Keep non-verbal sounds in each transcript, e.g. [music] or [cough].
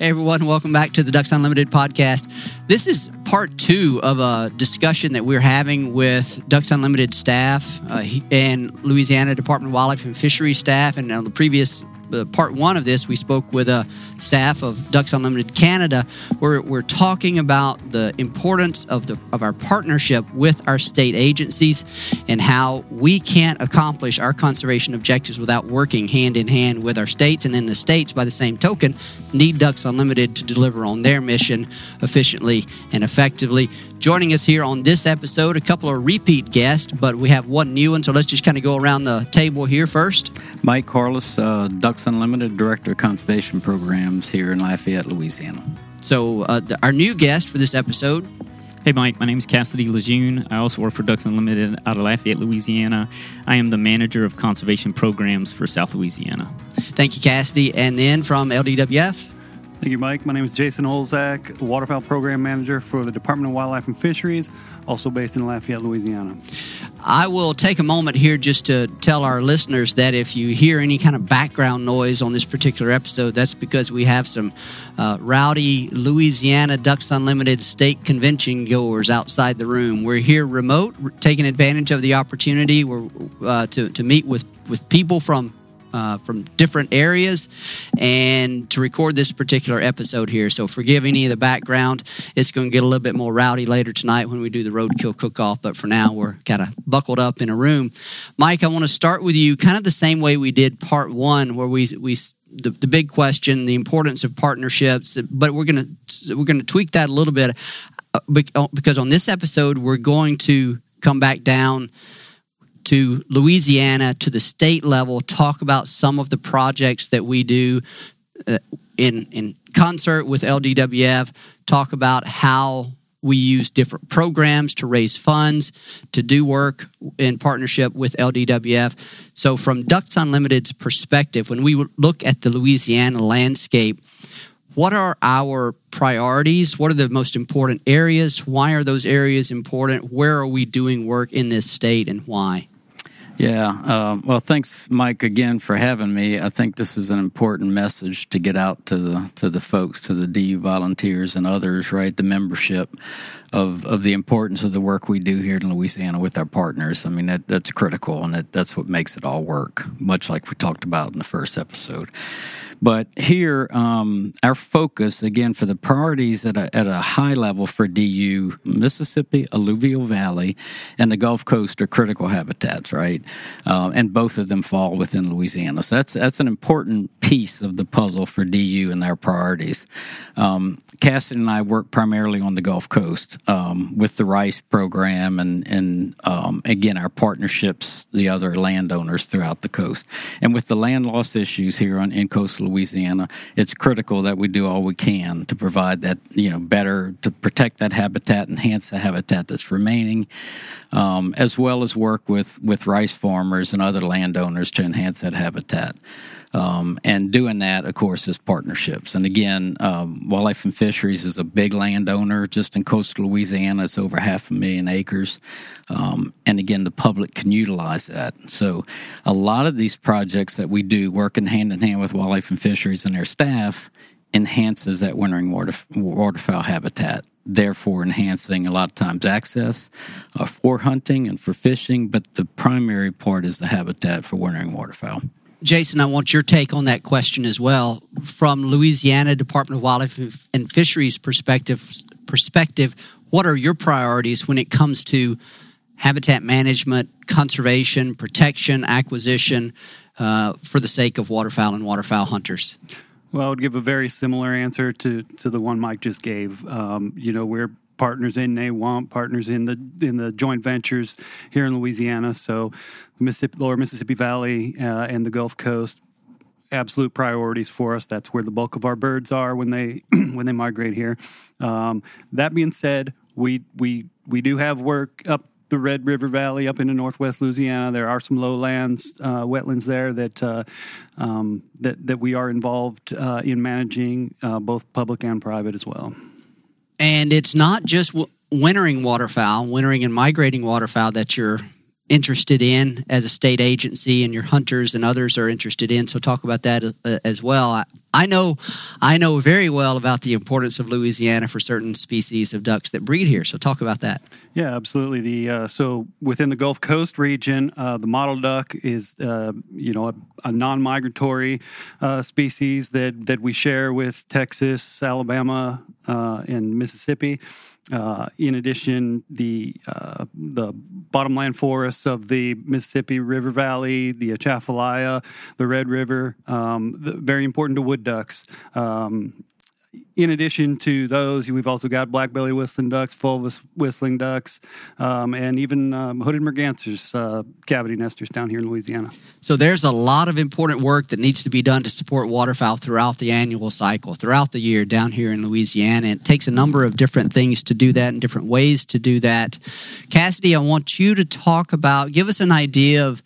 Hey everyone, welcome back to the Ducks Unlimited podcast. This is part two of a discussion that we're having with Ducks Unlimited staff uh, and Louisiana Department of Wildlife and Fisheries staff. And on the previous uh, part one of this, we spoke with a staff of Ducks Unlimited Canada, where we're talking about the importance of the of our partnership with our state agencies and how we can't accomplish our conservation objectives without working hand in hand with our states, and then the states, by the same token, need Ducks Unlimited to deliver on their mission efficiently and effectively. Joining us here on this episode, a couple of repeat guests, but we have one new one, so let's just kind of go around the table here first. Mike Carloss, uh, Ducks Unlimited, Director of Conservation Programs here in Lafayette, Louisiana. So, uh, the, our new guest for this episode. Hey, Mike. My name is Cassidy Lejeune. I also work for Ducks Unlimited out of Lafayette, Louisiana. I am the manager of conservation programs for South Louisiana. Thank you, Cassidy. And then from LDWF. Thank you, Mike. My name is Jason Olszak, Waterfowl Program Manager for the Department of Wildlife and Fisheries, also based in Lafayette, Louisiana. I will take a moment here just to tell our listeners that if you hear any kind of background noise on this particular episode, that's because we have some uh, rowdy Louisiana Ducks Unlimited state convention goers outside the room. We're here remote, taking advantage of the opportunity uh, to, to meet with, with people from uh, from different areas and to record this particular episode here. So forgive any of the background. It's going to get a little bit more rowdy later tonight when we do the roadkill cook off. But for now, we're kind of buckled up in a room. Mike, I want to start with you kind of the same way we did part one, where we, we, the, the big question, the importance of partnerships, but we're going to, we're going to tweak that a little bit uh, because on this episode, we're going to come back down to Louisiana, to the state level, talk about some of the projects that we do uh, in, in concert with LDWF, talk about how we use different programs to raise funds, to do work in partnership with LDWF. So, from Ducks Unlimited's perspective, when we look at the Louisiana landscape, what are our priorities? What are the most important areas? Why are those areas important? Where are we doing work in this state and why? Yeah, uh, well, thanks, Mike, again for having me. I think this is an important message to get out to the to the folks, to the DU volunteers and others, right? The membership of of the importance of the work we do here in Louisiana with our partners. I mean, that, that's critical, and that, that's what makes it all work. Much like we talked about in the first episode. But here, um, our focus again for the priorities at a, at a high level for DU, Mississippi, Alluvial Valley, and the Gulf Coast are critical habitats, right? Uh, and both of them fall within Louisiana. So that's that's an important piece of the puzzle for DU and their priorities. Um, Cassidy and I work primarily on the Gulf Coast um, with the Rice program and and um, again our partnerships, the other landowners throughout the coast, and with the land loss issues here on in coastal Louisiana, it's critical that we do all we can to provide that you know better to protect that habitat, enhance the habitat that's remaining, um, as well as work with with rice farmers and other landowners to enhance that habitat. Um, and doing that, of course, is partnerships. And again, um, Wildlife and Fisheries is a big landowner just in coastal Louisiana. It's over half a million acres. Um, and again, the public can utilize that. So a lot of these projects that we do, working hand in hand with Wildlife and Fisheries and their staff, enhances that wintering water, waterfowl habitat, therefore enhancing a lot of times access uh, for hunting and for fishing. But the primary part is the habitat for wintering waterfowl. Jason, I want your take on that question as well. From Louisiana Department of Wildlife and Fisheries perspective, perspective, what are your priorities when it comes to habitat management, conservation, protection, acquisition uh, for the sake of waterfowl and waterfowl hunters? Well, I would give a very similar answer to, to the one Mike just gave. Um, you know, we're partners in NAWAMP, partners in the in the joint ventures here in Louisiana. So, Mississippi, Lower Mississippi Valley uh, and the Gulf Coast, absolute priorities for us. That's where the bulk of our birds are when they [clears throat] when they migrate here. Um, that being said, we we we do have work up the Red River Valley up into northwest Louisiana. There are some lowlands, uh, wetlands there that uh, um, that that we are involved uh, in managing, uh, both public and private as well. And it's not just wintering waterfowl, wintering and migrating waterfowl that you're interested in as a state agency, and your hunters and others are interested in. So talk about that uh, as well. I know, I know very well about the importance of Louisiana for certain species of ducks that breed here. So, talk about that. Yeah, absolutely. The uh, so within the Gulf Coast region, uh, the mottled duck is uh, you know a, a non-migratory uh, species that that we share with Texas, Alabama, uh, and Mississippi. Uh, in addition, the the bottomland forests of the Mississippi River Valley, the Atchafalaya, the Red River, um, very important to wood ducks. Um, in addition to those, we've also got black belly whistling ducks, fulvous whistling ducks, um, and even um, hooded mergansers, uh, cavity nesters down here in Louisiana. So there's a lot of important work that needs to be done to support waterfowl throughout the annual cycle, throughout the year down here in Louisiana. It takes a number of different things to do that and different ways to do that. Cassidy, I want you to talk about, give us an idea of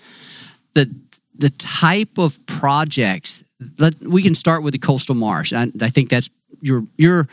the the type of projects. Let, we can start with the coastal marsh. I, I think that's you're you're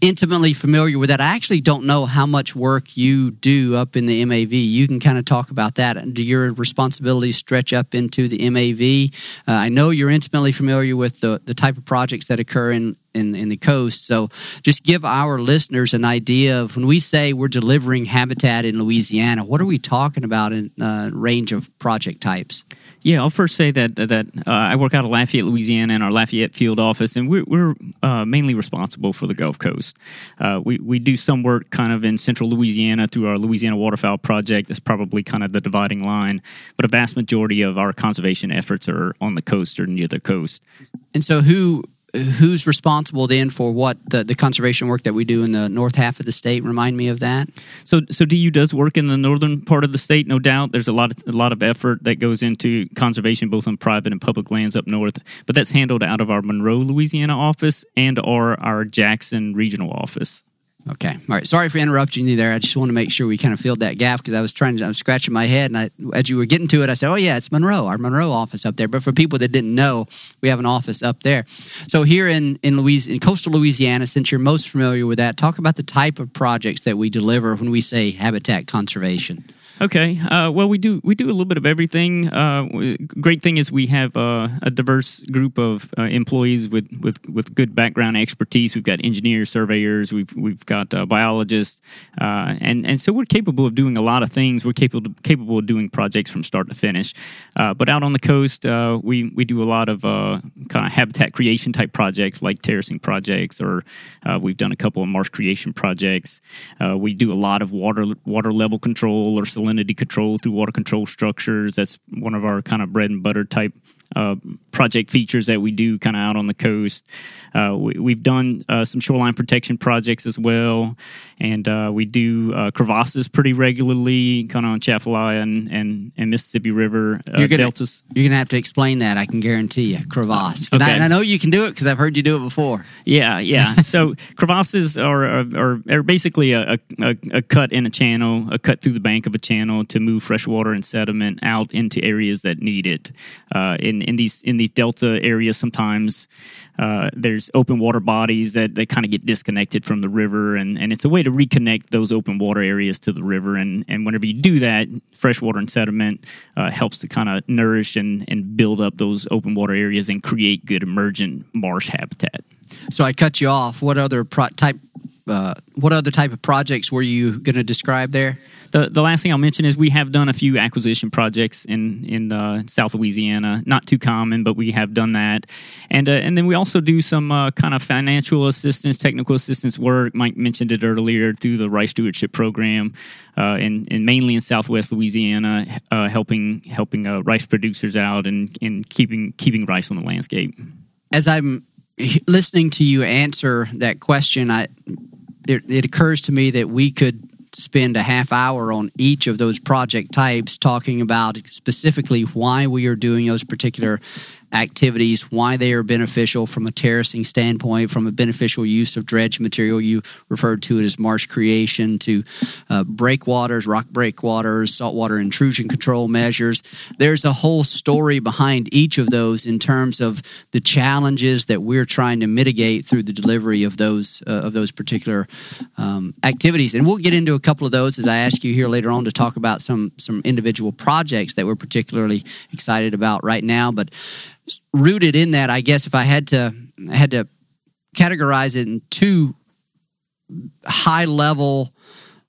intimately familiar with that. I actually don't know how much work you do up in the MAV. You can kind of talk about that. Do your responsibilities stretch up into the MAV? Uh, I know you're intimately familiar with the, the type of projects that occur in, in, in the coast. So just give our listeners an idea of when we say we're delivering habitat in Louisiana, what are we talking about in uh, range of project types? Yeah, I'll first say that that uh, I work out of Lafayette, Louisiana, in our Lafayette field office, and we're, we're uh, mainly responsible for the Gulf Coast. Uh, we we do some work kind of in central Louisiana through our Louisiana Waterfowl Project. That's probably kind of the dividing line, but a vast majority of our conservation efforts are on the coast or near the coast. And so, who who's responsible then for what the, the conservation work that we do in the north half of the state? Remind me of that. So, so DU does work in the northern part of the state, no doubt. There's a lot of a lot of effort that goes into conservation, both on private and public lands up north. But that's handled out of our Monroe, Louisiana office and our our Jackson regional office. Okay. All right. Sorry for interrupting you there. I just want to make sure we kind of filled that gap because I was trying to, I was scratching my head. And I, as you were getting to it, I said, oh, yeah, it's Monroe, our Monroe office up there. But for people that didn't know, we have an office up there. So here in, in, Louis, in coastal Louisiana, since you're most familiar with that, talk about the type of projects that we deliver when we say habitat conservation. Okay. Uh, well, we do we do a little bit of everything. Uh, great thing is we have uh, a diverse group of uh, employees with, with, with good background expertise. We've got engineers, surveyors, we've we've got uh, biologists, uh, and and so we're capable of doing a lot of things. We're capable capable of doing projects from start to finish. but out on the coast, we we do a lot of kind of habitat creation type projects like terracing projects, or we've done a couple of marsh creation projects. we do a lot of water water level control or salinity control through water control structures. That's one of our kind of bread and butter type uh, project features that we do kind of out on the coast. Uh, we, have done uh, some shoreline protection projects as well, and uh, we do uh, crevasses pretty regularly, kind of on Atchafalaya and, and, and, Mississippi River uh, you're gonna, deltas. You're gonna have to explain that. I can guarantee you, crevasse. Okay. And, I, I know you can do it because I've heard you do it before. Yeah, yeah. [laughs] so crevasses are, are, are basically a, a, a cut in a channel, a cut through the bank of a channel to move fresh water and sediment out into areas that need it. in in these in these delta areas, sometimes uh, there's open water bodies that, that kind of get disconnected from the river, and, and it's a way to reconnect those open water areas to the river. And, and whenever you do that, freshwater and sediment uh, helps to kind of nourish and, and build up those open water areas and create good emergent marsh habitat. So I cut you off. What other pro- type? Uh, what other type of projects were you going to describe there? The, the last thing I'll mention is we have done a few acquisition projects in in uh, South Louisiana. Not too common, but we have done that, and uh, and then we also do some uh, kind of financial assistance, technical assistance work. Mike mentioned it earlier through the Rice Stewardship Program, uh, and, and mainly in Southwest Louisiana, uh, helping helping uh, rice producers out and, and keeping keeping rice on the landscape. As I'm listening to you answer that question, I it, it occurs to me that we could spend a half hour on each of those project types talking about specifically why we are doing those particular activities, why they are beneficial from a terracing standpoint, from a beneficial use of dredge material. You referred to it as marsh creation, to uh, breakwaters, rock breakwaters, saltwater intrusion control measures. There's a whole story behind each of those in terms of the challenges that we're trying to mitigate through the delivery of those uh, of those particular um, activities. And we'll get into a couple of those as I ask you here later on to talk about some some individual projects that we're particularly excited about right now. But rooted in that, I guess if I had to I had to categorize it in two high level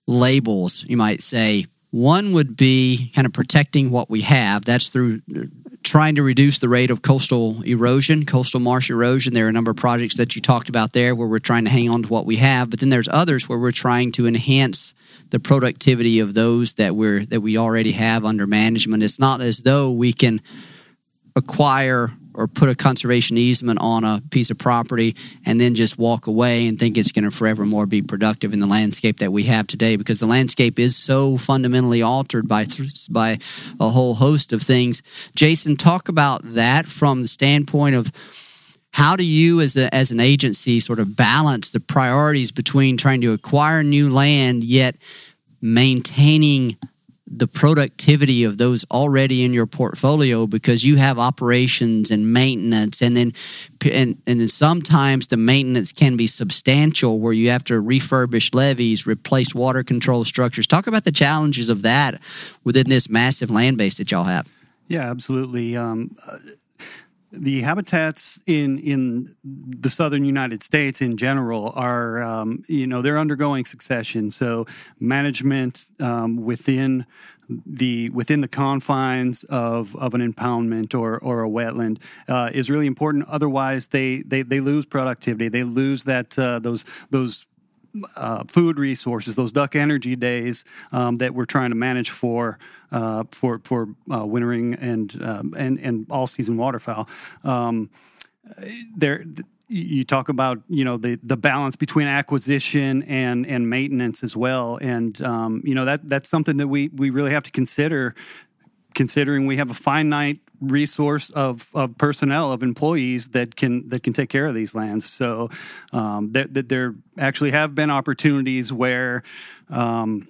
labels, you might say. One would be kind of protecting what we have. That's through uh, trying to reduce the rate of coastal erosion, coastal marsh erosion. There are a number of projects that you talked about there where we're trying to hang on to what we have, but then there's others where we're trying to enhance the productivity of those that we're that we already have under management. It's not as though we can acquire or put a conservation easement on a piece of property and then just walk away and think it's going to forevermore be productive in the landscape that we have today because the landscape is so fundamentally altered by by a whole host of things. Jason, talk about that from the standpoint of how do you as a, as an agency sort of balance the priorities between trying to acquire new land yet maintaining the productivity of those already in your portfolio because you have operations and maintenance. And then and, and sometimes the maintenance can be substantial where you have to refurbish levees replace water control structures. Talk about the challenges of that within this massive land base that y'all have. Yeah absolutely. Um, the habitats in in the southern United States in general are um, you know they're undergoing succession. So management um, within the within the confines of, of an impoundment or, or a wetland uh, is really important. Otherwise, they, they, they lose productivity. They lose that uh, those those uh, food resources, those duck energy days um, that we're trying to manage for uh, for for uh, wintering and um, and and all season waterfowl. Um, there, you talk about you know the the balance between acquisition and and maintenance as well, and um, you know that that's something that we we really have to consider considering we have a finite resource of, of personnel of employees that can that can take care of these lands. So um, that, that there actually have been opportunities where. Um,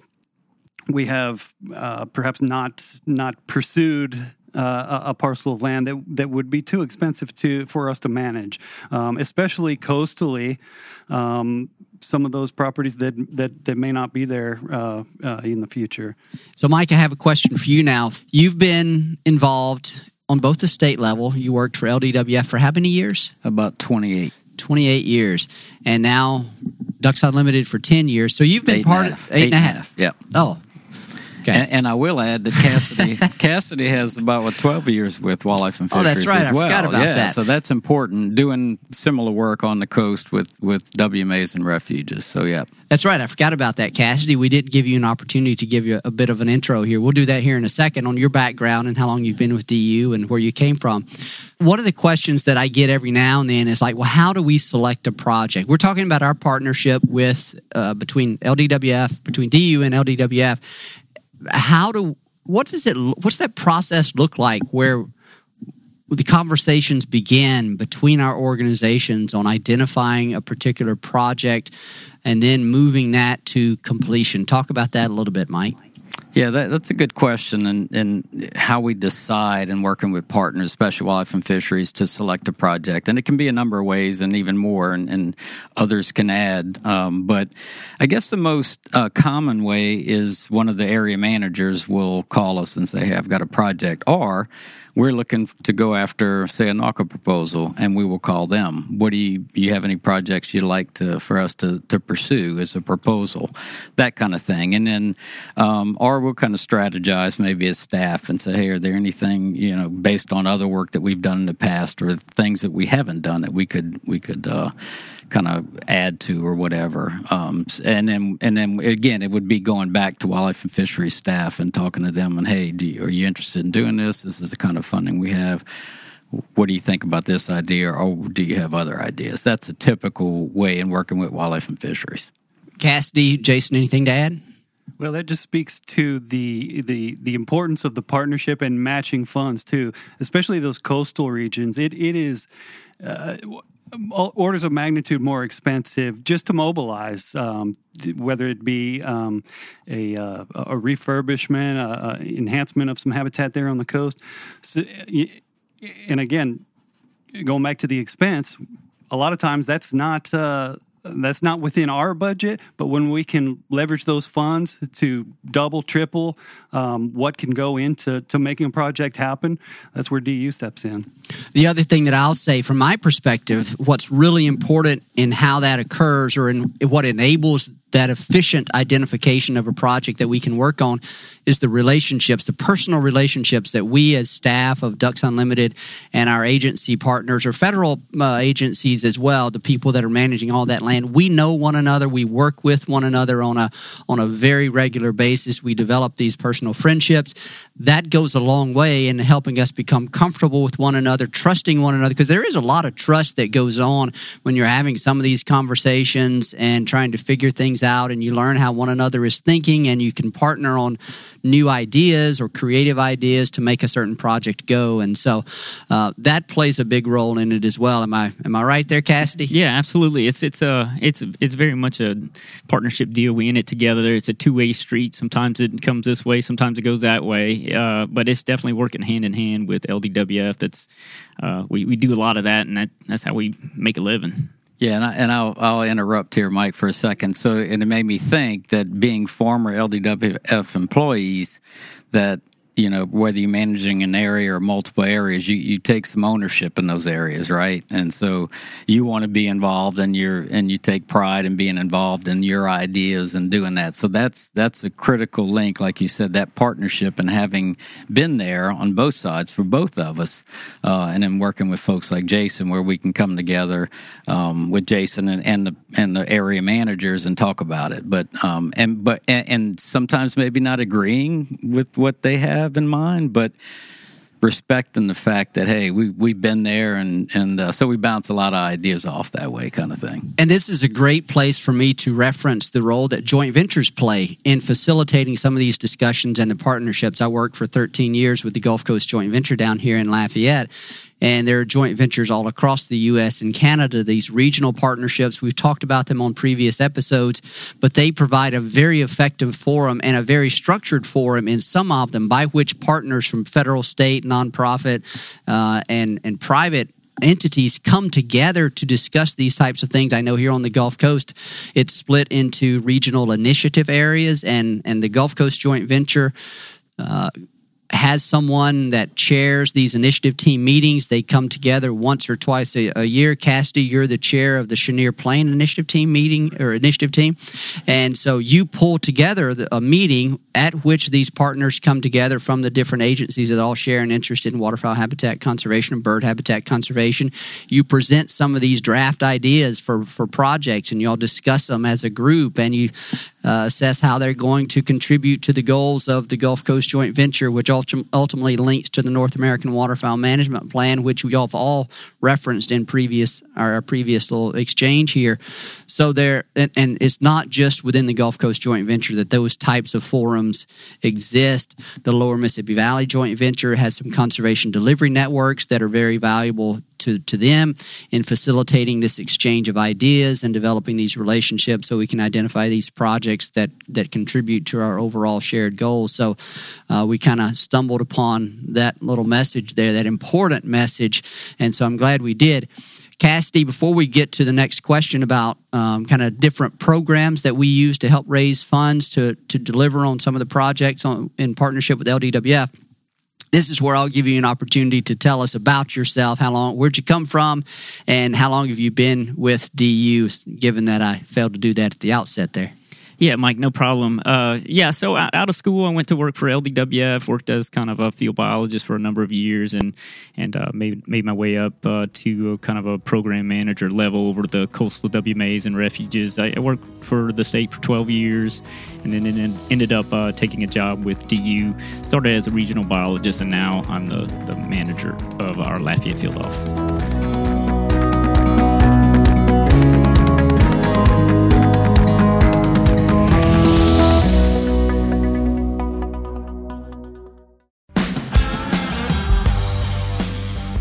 we have uh, perhaps not not pursued uh, a, a, parcel of land that that would be too expensive to for us to manage, um, especially coastally. Um, some of those properties that that, that may not be there uh, uh, in the future. So, Mike, I have a question for you now. You've been involved on both the state level. You worked for LDWF for how many years? About 28. 28 years. And now Ducks Unlimited for 10 years. So you've been eight part of eight, eight and a half. Yeah. Oh, Okay. And, and, I will add that Cassidy [laughs] Cassidy has about what twelve years with wildlife and fisheries oh, that's right. as well. I forgot about yeah, that. So that's important. Doing similar work on the coast with with WMAs and refuges. So yeah, that's right. I forgot about that, Cassidy. We did give you an opportunity to give you a bit of an intro here. We'll do that here in a second on your background and how long you've been with DU and where you came from. One of the questions that I get every now and then is like, well, how do we select a project? We're talking about our partnership with uh, between LDWF, between DU and LDWF, how do what does it what's that process look like where the conversations begin between our organizations on identifying a particular project and then moving that to completion? Talk about that a little bit mike Yeah, that, that's a good question, and, and how we decide in working with partners, especially wildlife and fisheries, to select a project, and it can be a number of ways, and even more, and, and others can add. Um, but I guess the most uh, common way is one of the area managers will call us and say, "Hey, I've got a project," or we're looking to go after, say, a NAWCA proposal, and we will call them. What do you, you have any projects you'd like to for us to, to pursue as a proposal, that kind of thing, and then, um, or we'll kind of strategize maybe as staff and say, hey, are there anything you know based on other work that we've done in the past or things that we haven't done that we could we could. Uh, kind of add to or whatever. Um, and then and then again, it would be going back to wildlife and fisheries staff and talking to them and hey, you, are you interested in doing this? This is the kind of funding we have. What do you think about this idea, or do you have other ideas? That's a typical way in working with wildlife and fisheries. Cassidy, Jason, anything to add? Well, that just speaks to the the the importance of the partnership and matching funds too, especially those coastal regions. It it is. Uh, orders of magnitude more expensive just to mobilize, um, whether it be um, a, uh, a, refurbishment, a, a, enhancement of some habitat there on the coast. So, and again, going back to the expense, a lot of times that's not uh, that's not within our budget, but when we can leverage those funds to double, triple um, what can go into to making a project happen, that's where DU steps in. The other thing that I'll say from my perspective, what's really important in how that occurs or in what enables that efficient identification of a project that we can work on is the relationships, the personal relationships that we as staff of Ducks Unlimited and our agency partners or federal uh, agencies as well, the people that are managing all that land, we know one another, we work with one another on a on a very regular basis. We develop these personal friendships. That goes a long way in helping us become comfortable with one another, trusting one another because there is a lot of trust that goes on when you're having some of these conversations and trying to figure things out and you learn how one another is thinking and you can partner on new ideas or creative ideas to make a certain project go. And so uh, that plays a big role in it as well. Am I am I right there, Cassidy? Yeah, absolutely. It's it's a it's it's very much a partnership deal. We in it together. It's a two way street. Sometimes it comes this way, sometimes it goes that way. Uh, but it's definitely working hand in hand with LDWF. That's uh, we we do a lot of that, and that that's how we make a living. Yeah, and, I, and I'll, I'll interrupt here, Mike, for a second. So, and it made me think that being former LDWF employees, that you know whether you're managing an area or multiple areas you, you take some ownership in those areas right? And so you want to be involved and you're and you take pride in being involved in your ideas and doing that. So that's that's a critical link like you said that partnership and having been there on both sides for both of us uh, and then working with folks like jason where we can come together um, with jason and, and the and the area managers and talk about it. But um, and but and, and sometimes maybe not agreeing with what they have have in mind, but respecting the fact that hey we we've been there and and uh, so we bounce a lot of ideas off that way kind of thing. And this is a great place for me to reference the role that joint ventures play in facilitating some of these discussions and the partnerships. I worked for 13 years with the gulf coast joint venture down here in lafayette and there are joint ventures all across the U.S. and Canada, these regional partnerships. We've talked about them on previous episodes, but they provide a very effective forum and a very structured forum in some of them by which partners from federal, state, nonprofit, uh, and, and private entities come together to discuss these types of things. I know here on the Gulf Coast, it's split into regional initiative areas, and, and the Gulf Coast Joint Venture. Uh, has someone that chairs these initiative team meetings. They come together once or twice a, a, year. Cassidy, you're the chair of the Chenier Plain Initiative Team meeting or initiative team, and so you pull together a meeting at which these partners come together from the different agencies that all share an interest in waterfowl habitat conservation and bird habitat conservation. You present some of these draft ideas for for projects, and you all discuss them as a group, and you uh, assess how they're going to contribute to the goals of the Gulf Coast Joint Venture, which ultimately links to the North American Waterfowl Management Plan, which we have all referenced in previous our previous little exchange here. So there, and, and it's not just within the Gulf Coast Joint Venture that those types of forums exist. The Lower Mississippi Valley Joint Venture has some conservation delivery networks that are very valuable to, to them in facilitating this exchange of ideas and developing these relationships so we can identify these projects that, that contribute to our overall shared goals. So uh, we kind of stumbled upon that little message there, that important message. And so I'm glad we did. Cassidy, before we get to the next question about um, kind of different programs that we use to help raise funds to, to deliver on some of the projects on, in partnership with LDWF, this is where I'll give you an opportunity to tell us about yourself. How long, where'd you come from, and how long have you been with DU? Given that I failed to do that at the outset there. Yeah, Mike, no problem. Uh, yeah, so out of school, I went to work for LDWF. Worked as kind of a field biologist for a number of years, and and uh, made made my way up uh, to kind of a program manager level over the coastal WMAs and refuges. I, worked for the state for 12 years, and then ended up uh, taking a job with DU. Started as a regional biologist, and now I'm the the manager of our Lafayette field office.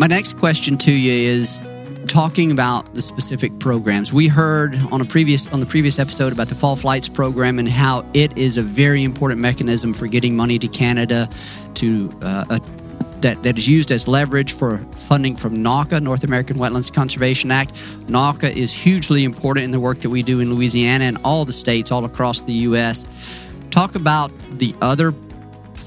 My next question to you is talking about the specific programs. We heard on a previous on the previous episode about the Fall Flights program and how it is a very important mechanism for getting money to Canada to uh, a, that, that is used as leverage for funding from NAWCA, North American Wetlands Conservation Act. NAWCA is hugely important in the work that we do in Louisiana and all the states all across the U.S. Talk about the other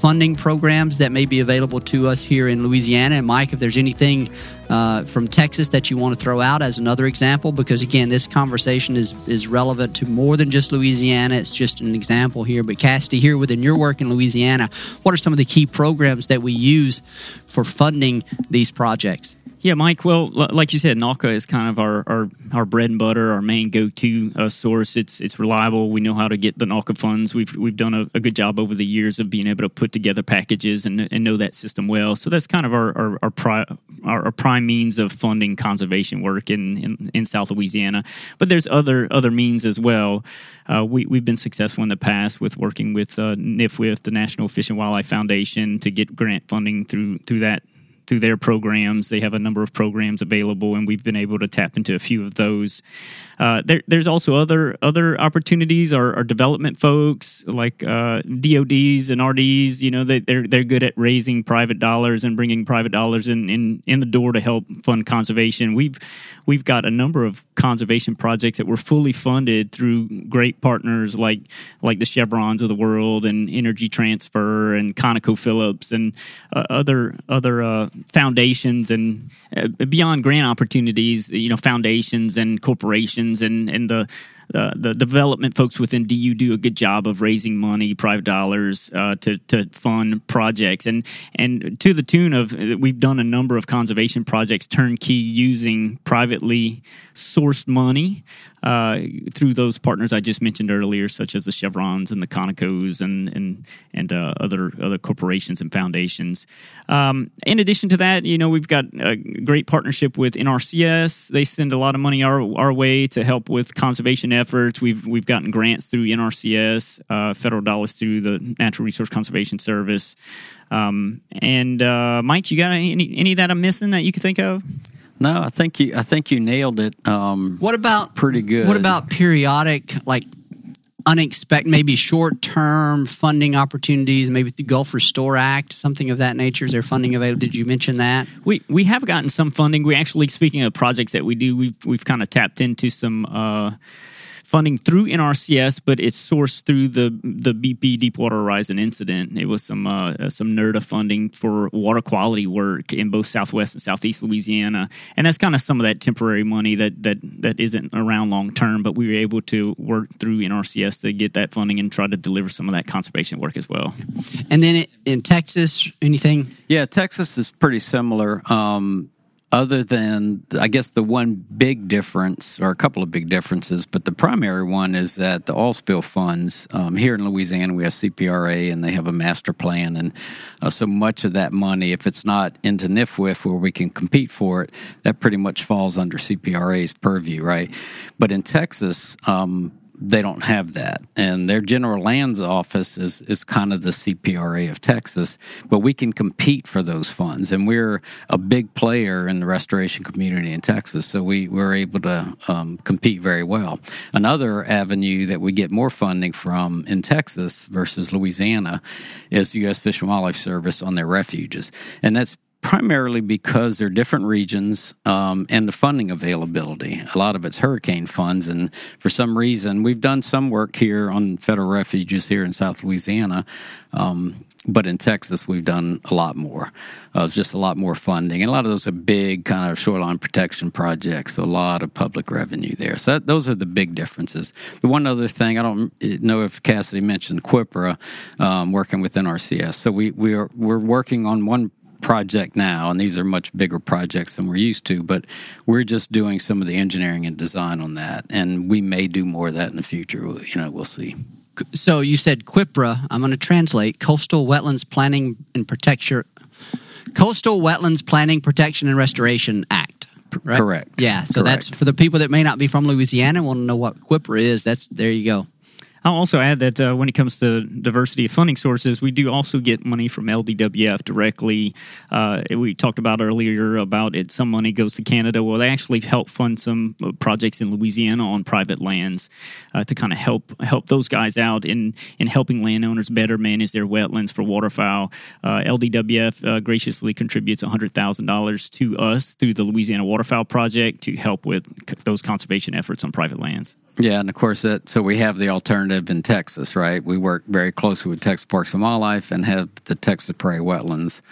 funding programs that may be available to us here in Louisiana. And Mike, if there's anything uh, from Texas that you want to throw out as another example, because again, this conversation is is relevant to more than just Louisiana. It's just an example here. But Cassidy, here within your work in Louisiana, what are some of the key programs that we use for funding these projects? Yeah, Mike. Well, like you said, NAWCA is kind of our, our, our bread and butter, our main go to uh, source. It's it's reliable. We know how to get the NAWCA funds. We've we've done a, a, good job over the years of being able to put together packages and, and know that system well. So that's kind of our our, our, pri- our, our prime means of funding conservation work in, in, in, South Louisiana. But there's other other means as well. Uh, we we've been successful in the past with working with uh, NFWF, the National Fish and Wildlife Foundation, to get grant funding through through that through their programs. They have a number of programs available, and we've been able to tap into a few of those. Uh, there, there's also other other opportunities. Our, our development folks, like uh, DoDs and RDs, you know, they, they're they're good at raising private dollars and bringing private dollars in, in in the door to help fund conservation. We've we've got a number of conservation projects that were fully funded through great partners like like the Chevrons of the world and Energy Transfer and ConocoPhillips and uh, other other uh, foundations and uh, beyond grant opportunities, you know, foundations and corporations and and the uh, the development folks within DU do a good job of raising money, private dollars uh, to to fund projects, and and to the tune of we've done a number of conservation projects turnkey using privately sourced money uh, through those partners I just mentioned earlier, such as the Chevrons and the Conocos and and and uh, other other corporations and foundations. Um, in addition to that, you know, we've got a great partnership with NRCS. They send a lot of money our our way to help with conservation efforts. We've we've gotten grants through NRCS, uh, federal dollars through the Natural Resource Conservation Service. Um, and uh, Mike, you got any any that I'm missing that you can think of? No, I think you. I think you nailed it. Um, what about pretty good? What about periodic, like unexpected, maybe short term funding opportunities? Maybe the Gulf Restore Act, something of that nature. Is there funding available? Did you mention that? We we have gotten some funding. We actually, speaking of projects that we do, we've we've kind of tapped into some. Uh, funding through NRCS, but it's sourced through the the BP Deepwater Horizon incident. It was some uh, some NRDA funding for water quality work in both Southwest and Southeast Louisiana, and that's kind of some of that temporary money that that that isn't around long term. But we were able to work through NRCS to get that funding and try to deliver some of that conservation work as well. And then in Texas, anything? Yeah, Texas is pretty similar. Um, other than I guess the one big difference, or a couple of big differences, but the primary one is that the oil spill funds um, here in Louisiana we have CPRA and they have a master plan, and uh, so much of that money, if it's not into NFWF where we can compete for it, that pretty much falls under CPRA's purview, right? But in Texas. Um, they don't have that. And their general lands office is, is kind of the CPRA of Texas, but we can compete for those funds. And we're a big player in the restoration community in Texas, so we, we're able to um, compete very well. Another avenue that we get more funding from in Texas versus Louisiana is the U.S. Fish and Wildlife Service on their refuges. And that's primarily because they're different regions um, and the funding availability. A lot of it's hurricane funds, and for some reason, we've done some work here on federal refuges here in South Louisiana. Um, but in Texas, we've done a lot more. Uh, just a lot more funding, and a lot of those are big kind of shoreline protection projects. So a lot of public revenue there. So that, those are the big differences. The one other thing I don't know if Cassidy mentioned CWPPRA um, working with NRCS. So we we are we're working on one project now, and these are much bigger projects than we're used to, but we're just doing some of the engineering and design on that, and we may do more of that in the future. You know, we'll see. So you said CWPPRA. I'm going to translate Coastal Wetlands Planning and Protection, Coastal Wetlands Planning, Protection, and Restoration Act. Right? Correct. Yeah. So Correct. that's for the people that may not be from Louisiana and want to know what CWPPRA is. That's there you go. I'll also add that uh, when it comes to diversity of funding sources, we do also get money from LDWF directly. Uh, we talked about earlier about it. Some money goes to Canada. Well, they actually help fund some uh, projects in Louisiana on private lands uh, to kind of help help those guys out in in helping landowners better manage their wetlands for waterfowl. Uh, LDWF uh, graciously contributes hundred thousand dollars to us through the Louisiana Waterfowl Project to help with those conservation efforts on private lands. Yeah, and of course, that, so we have the alternative in Texas, right? We work very closely with Texas Parks and Wildlife and have the Texas Prairie Wetlands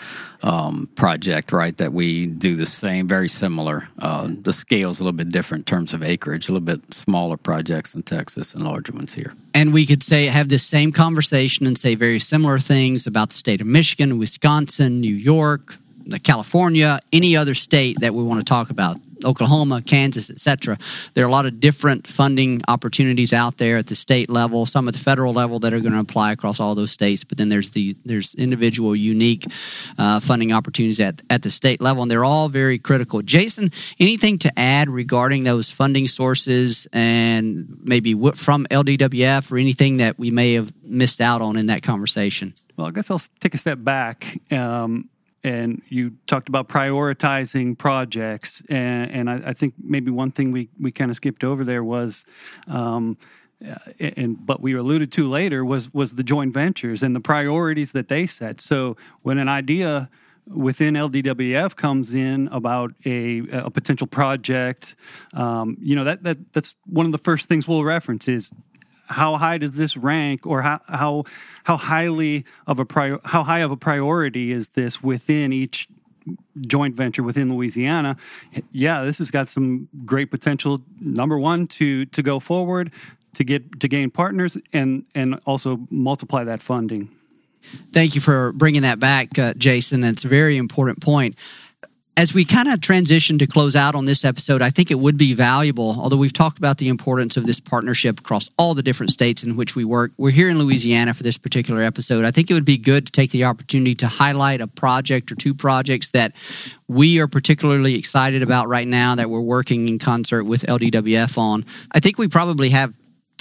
um, project, right? That we do the same, very similar. Uh, the scale's a little bit different in terms of acreage, a little bit smaller projects in Texas and larger ones here. And we could say have this same conversation and say very similar things about the state of Michigan, Wisconsin, New York, California, any other state that we want to talk about. Oklahoma, Kansas, etc. There are a lot of different funding opportunities out there at the state level, some at the federal level that are going to apply across all those states. But then there's the there's individual, unique uh, funding opportunities at at the state level, and they're all very critical. Jason, anything to add regarding those funding sources and maybe what from LDWF or anything that we may have missed out on in that conversation? Well, I guess I'll take a step back. Um, and you talked about prioritizing projects, and, and I, I, think maybe one thing we, we kind of skipped over there was, um, and but we alluded to later was was the joint ventures and the priorities that they set. So when an idea within LDWF comes in about a, a potential project, um, you know that, that that's one of the first things we'll reference is how high does this rank or how how how highly of a prior, how high of a priority is this within each joint venture within Louisiana? Yeah this has got some great potential number 1 to to go forward to get to gain partners and and also multiply that funding. Thank you for bringing that back, uh, Jason. That's a very important point as we kind of transition to close out on this episode, I think it would be valuable, although we've talked about the importance of this partnership across all the different states in which we work. We're here in Louisiana for this particular episode. I think it would be good to take the opportunity to highlight a project or two projects that we are particularly excited about right now that we're working in concert with LDWF on. I think we probably have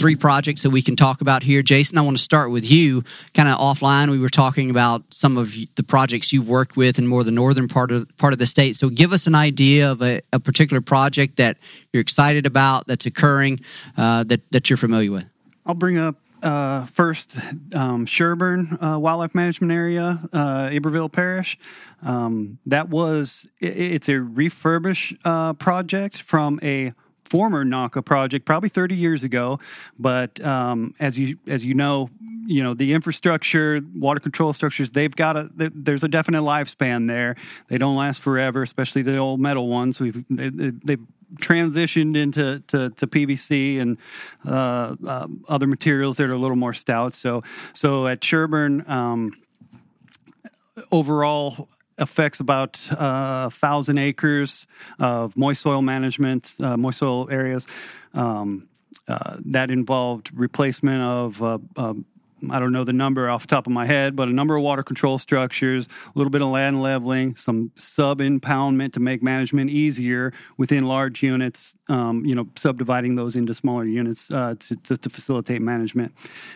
three projects that we can talk about here. Jason, I want to start with you. Kind of offline, we were talking about some of the projects you've worked with in more the northern part of part of the state. So, give us an idea of a, a particular project that you're excited about that's occurring uh, that that you're familiar with. I'll bring up uh, first um, Sherburne uh, Wildlife Management Area, uh, Iberville Parish. Um, that was it, it's a refurbish uh, project from a former NAWCA project, probably 30 years ago. But um, as you as you know, you know the infrastructure, water control structures, they've got a there's a definite lifespan there. They don't last forever, especially the old metal ones. We've they, they've transitioned into to, to PVC and uh, uh, other materials that are a little more stout. So so at Sherburne. Um, overall affects about a uh, thousand acres of moist soil management, uh, moist soil areas. Um, uh, that involved replacement of uh, uh, I don't know the number off the top of my head, but a number of water control structures, a little bit of land leveling, some sub impoundment to make management easier within large units, um, you know, subdividing those into smaller units uh, to, to, to, facilitate management.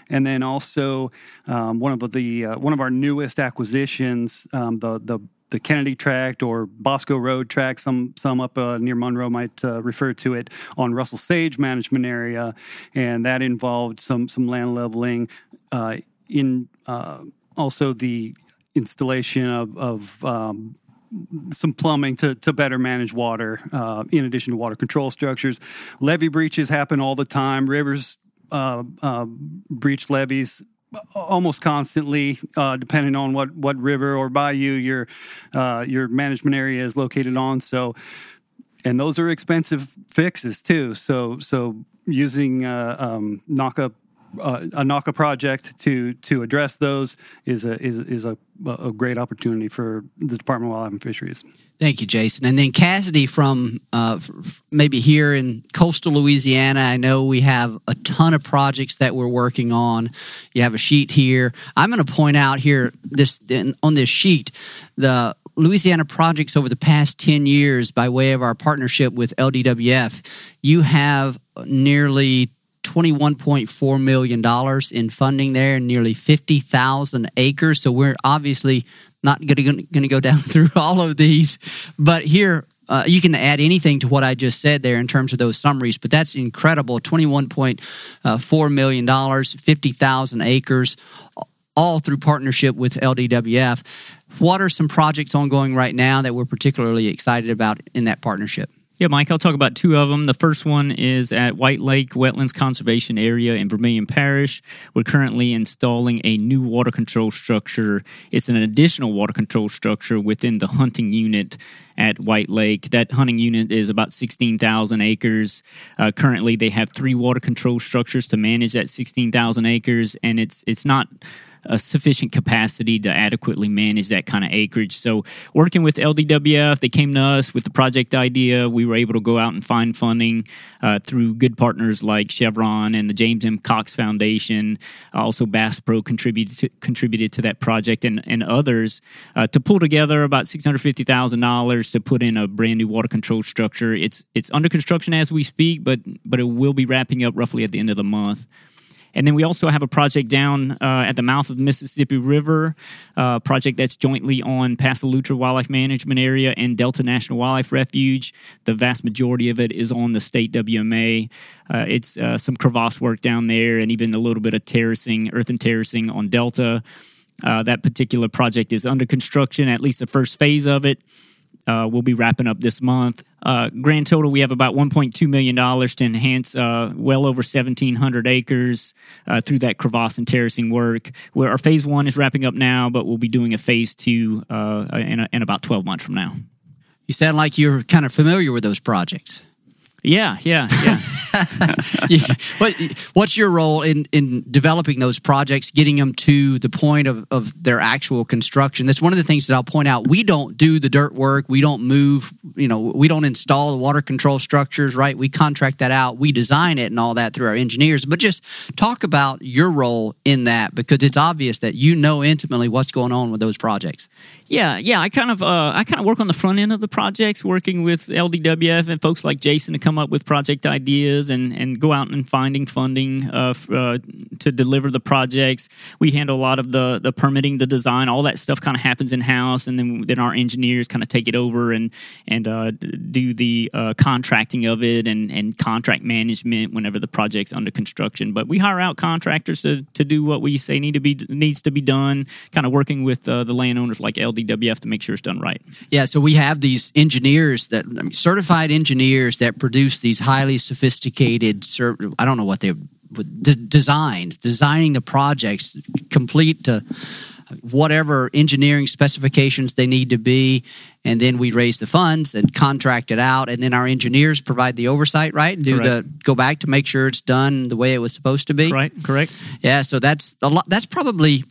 And then also um, one of the uh, one of our newest acquisitions, um, the the the Kennedy Tract or Bosco Road Tract, some some up uh, near Monroe might uh, refer to it on Russell Sage management area, and that involved some some land leveling, uh, in uh, also the installation of, of um, some plumbing to, to better manage water, uh, in addition to water control structures. Levee breaches happen all the time. Rivers uh, uh, breach levees almost constantly, uh, depending on what, what river or bayou your uh, your management area is located on. So, and those are expensive fixes too. So, so using uh, um, NAWCA uh, a NAWCA project to to address those is a is, is a, a great opportunity for the Department of Wildlife and Fisheries. Thank you, Jason. And then Cassidy from uh, maybe here in coastal Louisiana. I know we have a ton of projects that we're working on. You have a sheet here. I'm going to point out here this on this sheet the Louisiana projects over the past 10 years by way of our partnership with LDWF. You have nearly $21.4 million in funding there, nearly 50,000 acres. So we're obviously not going to go down [laughs] through all of these. But here, uh, you can add anything to what I just said there in terms of those summaries, but that's incredible. $21.4 million, 50,000 acres, all through partnership with LDWF. What are some projects ongoing right now that we're particularly excited about in that partnership? Yeah, Mike, I'll talk about two of them. The first one is at White Lake Wetlands Conservation Area in Vermilion Parish. We're currently installing a new water control structure. It's an additional water control structure within the hunting unit at White Lake. That hunting unit is about 16,000 acres. Uh, currently, they have three water control structures to manage that 16,000 acres, and it's it's not a sufficient capacity to adequately manage that kind of acreage. So, working with LDWF, they came to us with the project idea. We were able to go out and find funding uh, through good partners like Chevron and the James M. Cox Foundation. Also, Bass Pro contributed to, contributed to that project and, and others uh, to pull together about $650,000 to put in a brand new water control structure. It's, it's under construction as we speak, but, but it will be wrapping up roughly at the end of the month. And then we also have a project down uh, at the mouth of the Mississippi River, uh, project that's jointly on Pass-a-Loutre Wildlife Management Area and Delta National Wildlife Refuge. The vast majority of it is on the state WMA. Uh, it's uh, some crevasse work down there and even a little bit of terracing, earthen terracing on Delta. Uh, that particular project is under construction, at least the first phase of it. Uh, we'll be wrapping up this month. Uh, grand total, we have about $1.2 million to enhance uh, well over 1,700 acres uh, through that crevasse and terracing work. Where our phase one is wrapping up now, but we'll be doing a phase two uh, in, in about 12 months from now. You sound like you're kind of familiar with those projects. Yeah, yeah, [laughs] yeah. What, what's your role in, in developing those projects, getting them to the point of, of their actual construction? That's one of the things that I'll point out. We don't do the dirt work. We don't move, you know, we don't install the water control structures, right? We contract that out. We design it and all that through our engineers. But just talk about your role in that because it's obvious that you know intimately what's going on with those projects. Yeah, yeah. I kind of uh, I kind of work on the front end of the projects, working with LDWF and folks like Jason to come up with project ideas and, and go out and finding funding uh, uh, to deliver the projects. We handle a lot of the the permitting, the design, all that stuff kind of happens in house, and then then our engineers kind of take it over and and uh, do the uh, contracting of it and and contract management whenever the project's under construction. But we hire out contractors to, to do what we say need to be needs to be done. Kind of working with uh, the landowners like LD LDWF to make sure it's done right. Yeah, so we have these engineers that I mean, certified engineers that produce these highly sophisticated. I don't know what they d- designs, designing the projects complete to whatever engineering specifications they need to be, and then we raise the funds and contract it out, and then our engineers provide the oversight, right? And do the go back to make sure it's done the way it was supposed to be. Right, correct. Yeah, so that's a lot. That's probably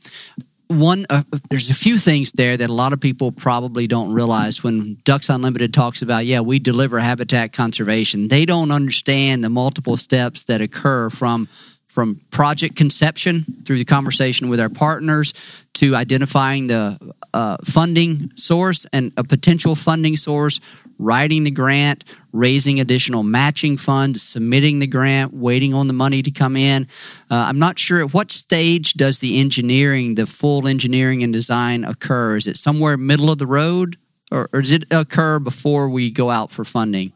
one. Uh, there's a few things there that a lot of people probably don't realize when Ducks Unlimited talks about. Yeah, we deliver habitat conservation. They don't understand the multiple steps that occur from from project conception through the conversation with our partners to identifying the uh, funding source and a potential funding source, writing the grant, raising additional matching funds, submitting the grant, waiting on the money to come in. Uh, I'm not sure at what stage does the engineering, the full engineering and design occur? Is it somewhere middle of the road, or, or does it occur before we go out for funding?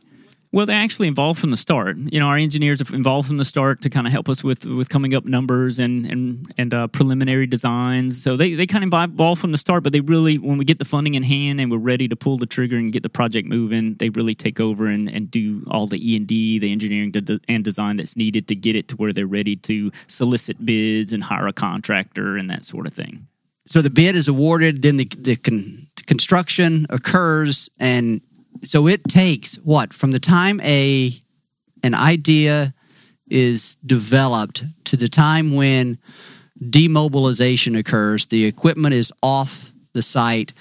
Well, they're actually involved from the start. You know, our engineers are involved from the start to kind of help us with with coming up numbers and and and uh, preliminary designs. So they they kind of involved from the start, but they really when we get the funding in hand and we're ready to pull the trigger and get the project moving, they really take over and, and do all the E and D, the engineering to, and design that's needed to get it to where they're ready to solicit bids and hire a contractor and that sort of thing. So the bid is awarded, then the the, con, the construction occurs, and so it takes what from the time a an idea is developed to the time when demobilization occurs, the equipment is off the site.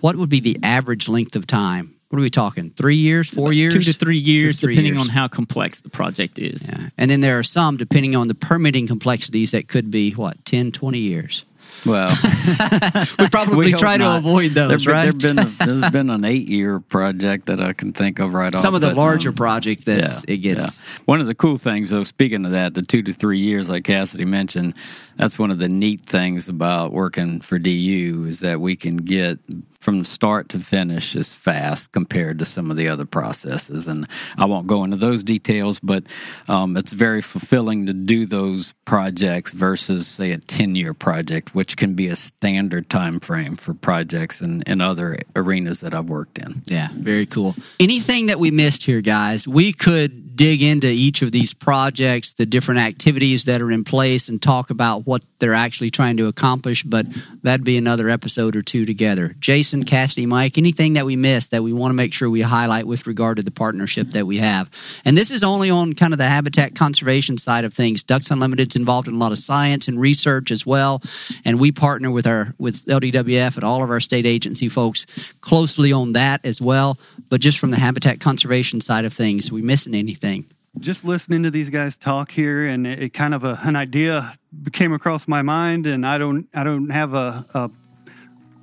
What would be the average length of time? What are we talking? Three years, four years, two to three years, to three depending years. on how complex the project is. Yeah. And then there are some, depending on the permitting complexities, that could be what 10, 20 years. Well, [laughs] We probably we try to not. avoid those, There- right? There've been a, [laughs] there's been an eight year project that I can think of right off. some of the but, larger um, project that it gets. yeah. One of the cool things, though, speaking of that, the two to three years, like Cassidy mentioned, that's one of the neat things about working for DU is that we can get from start to finish is fast compared to some of the other processes. And I won't go into those details, but um, it's very fulfilling to do those projects versus, say, a 10 year project, which can be a standard time frame for projects and, in other arenas that I've worked in. Yeah, very cool. Anything that we missed here, guys, we could dig into each of these projects, the different activities that are in place, and talk about what they're actually trying to accomplish, but that'd be another episode or two together. Jason, Cassidy, Mike, anything that we missed that we want to make sure we highlight with regard to the partnership that we have? And this is only on kind of the habitat conservation side of things. Ducks Unlimited's involved in a lot of science and research as well, and we partner with our with LDWF and all of our state agency folks closely on that as well. But just from the habitat conservation side of things, we missing anything? just listening to these guys talk here and it, it kind of a, an idea came across my mind and i don't i don't have a a,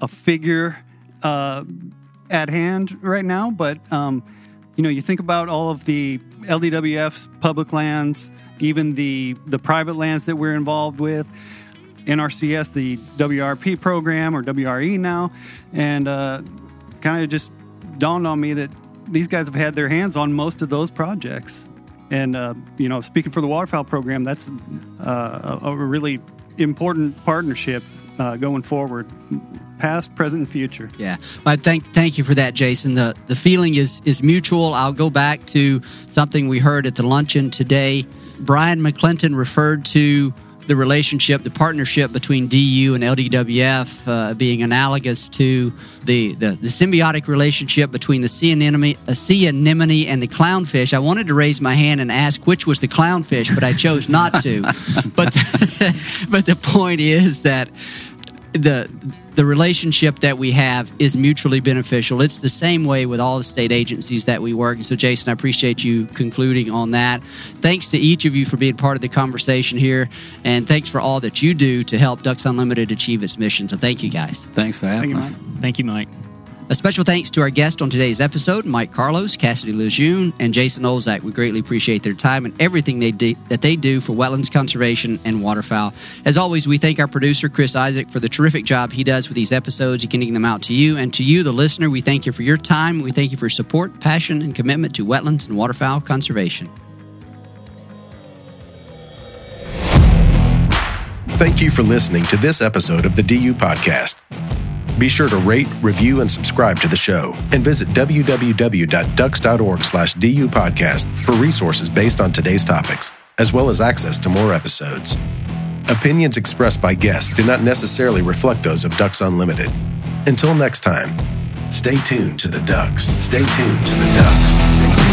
a figure uh, at hand right now but um, you know you think about all of the ldwf's public lands even the the private lands that we're involved with nrcs the wrp program or wre now and uh, kind of just dawned on me that these guys have had their hands on most of those projects. And uh, you know, speaking for the waterfowl program, that's uh, a, a really important partnership uh, going forward, past, present, and future. Yeah, I thank thank you for that, Jason. The the feeling is is mutual. I'll go back to something we heard at the luncheon today. Brian McClinton referred to the relationship, the partnership between DU and LDWF uh, being analogous to the, the, the symbiotic relationship between the sea anemone, uh, sea anemone and the clownfish. I wanted to raise my hand and ask which was the clownfish, but I chose not to. [laughs] but [laughs] but the point is that the the relationship that we have is mutually beneficial. It's the same way with all the state agencies that we work. So, Jason, I appreciate you concluding on that. Thanks to each of you for being part of the conversation here, and thanks for all that you do to help Ducks Unlimited achieve its mission. So, thank you guys. Thanks for having you, us. Thank you, Mike. A special thanks to our guest on today's episode, Mike Carloss, Cassidy Lejeune, and Jason Olszak. We greatly appreciate their time and everything they do, that they do for wetlands conservation and waterfowl. As always, we thank our producer, Chris Isaac, for the terrific job he does with these episodes, getting them out to you. And to you, the listener, we thank you for your time. We thank you for your support, passion, and commitment to wetlands and waterfowl conservation. Thank you for listening to this episode of the DU Podcast. Be sure to rate, review, and subscribe to the show, and visit www.ducks.org/du podcast for resources based on today's topics, as well as access to more episodes. Opinions expressed by guests do not necessarily reflect those of Ducks Unlimited. Until next time, stay tuned to the Ducks. Stay tuned to the Ducks.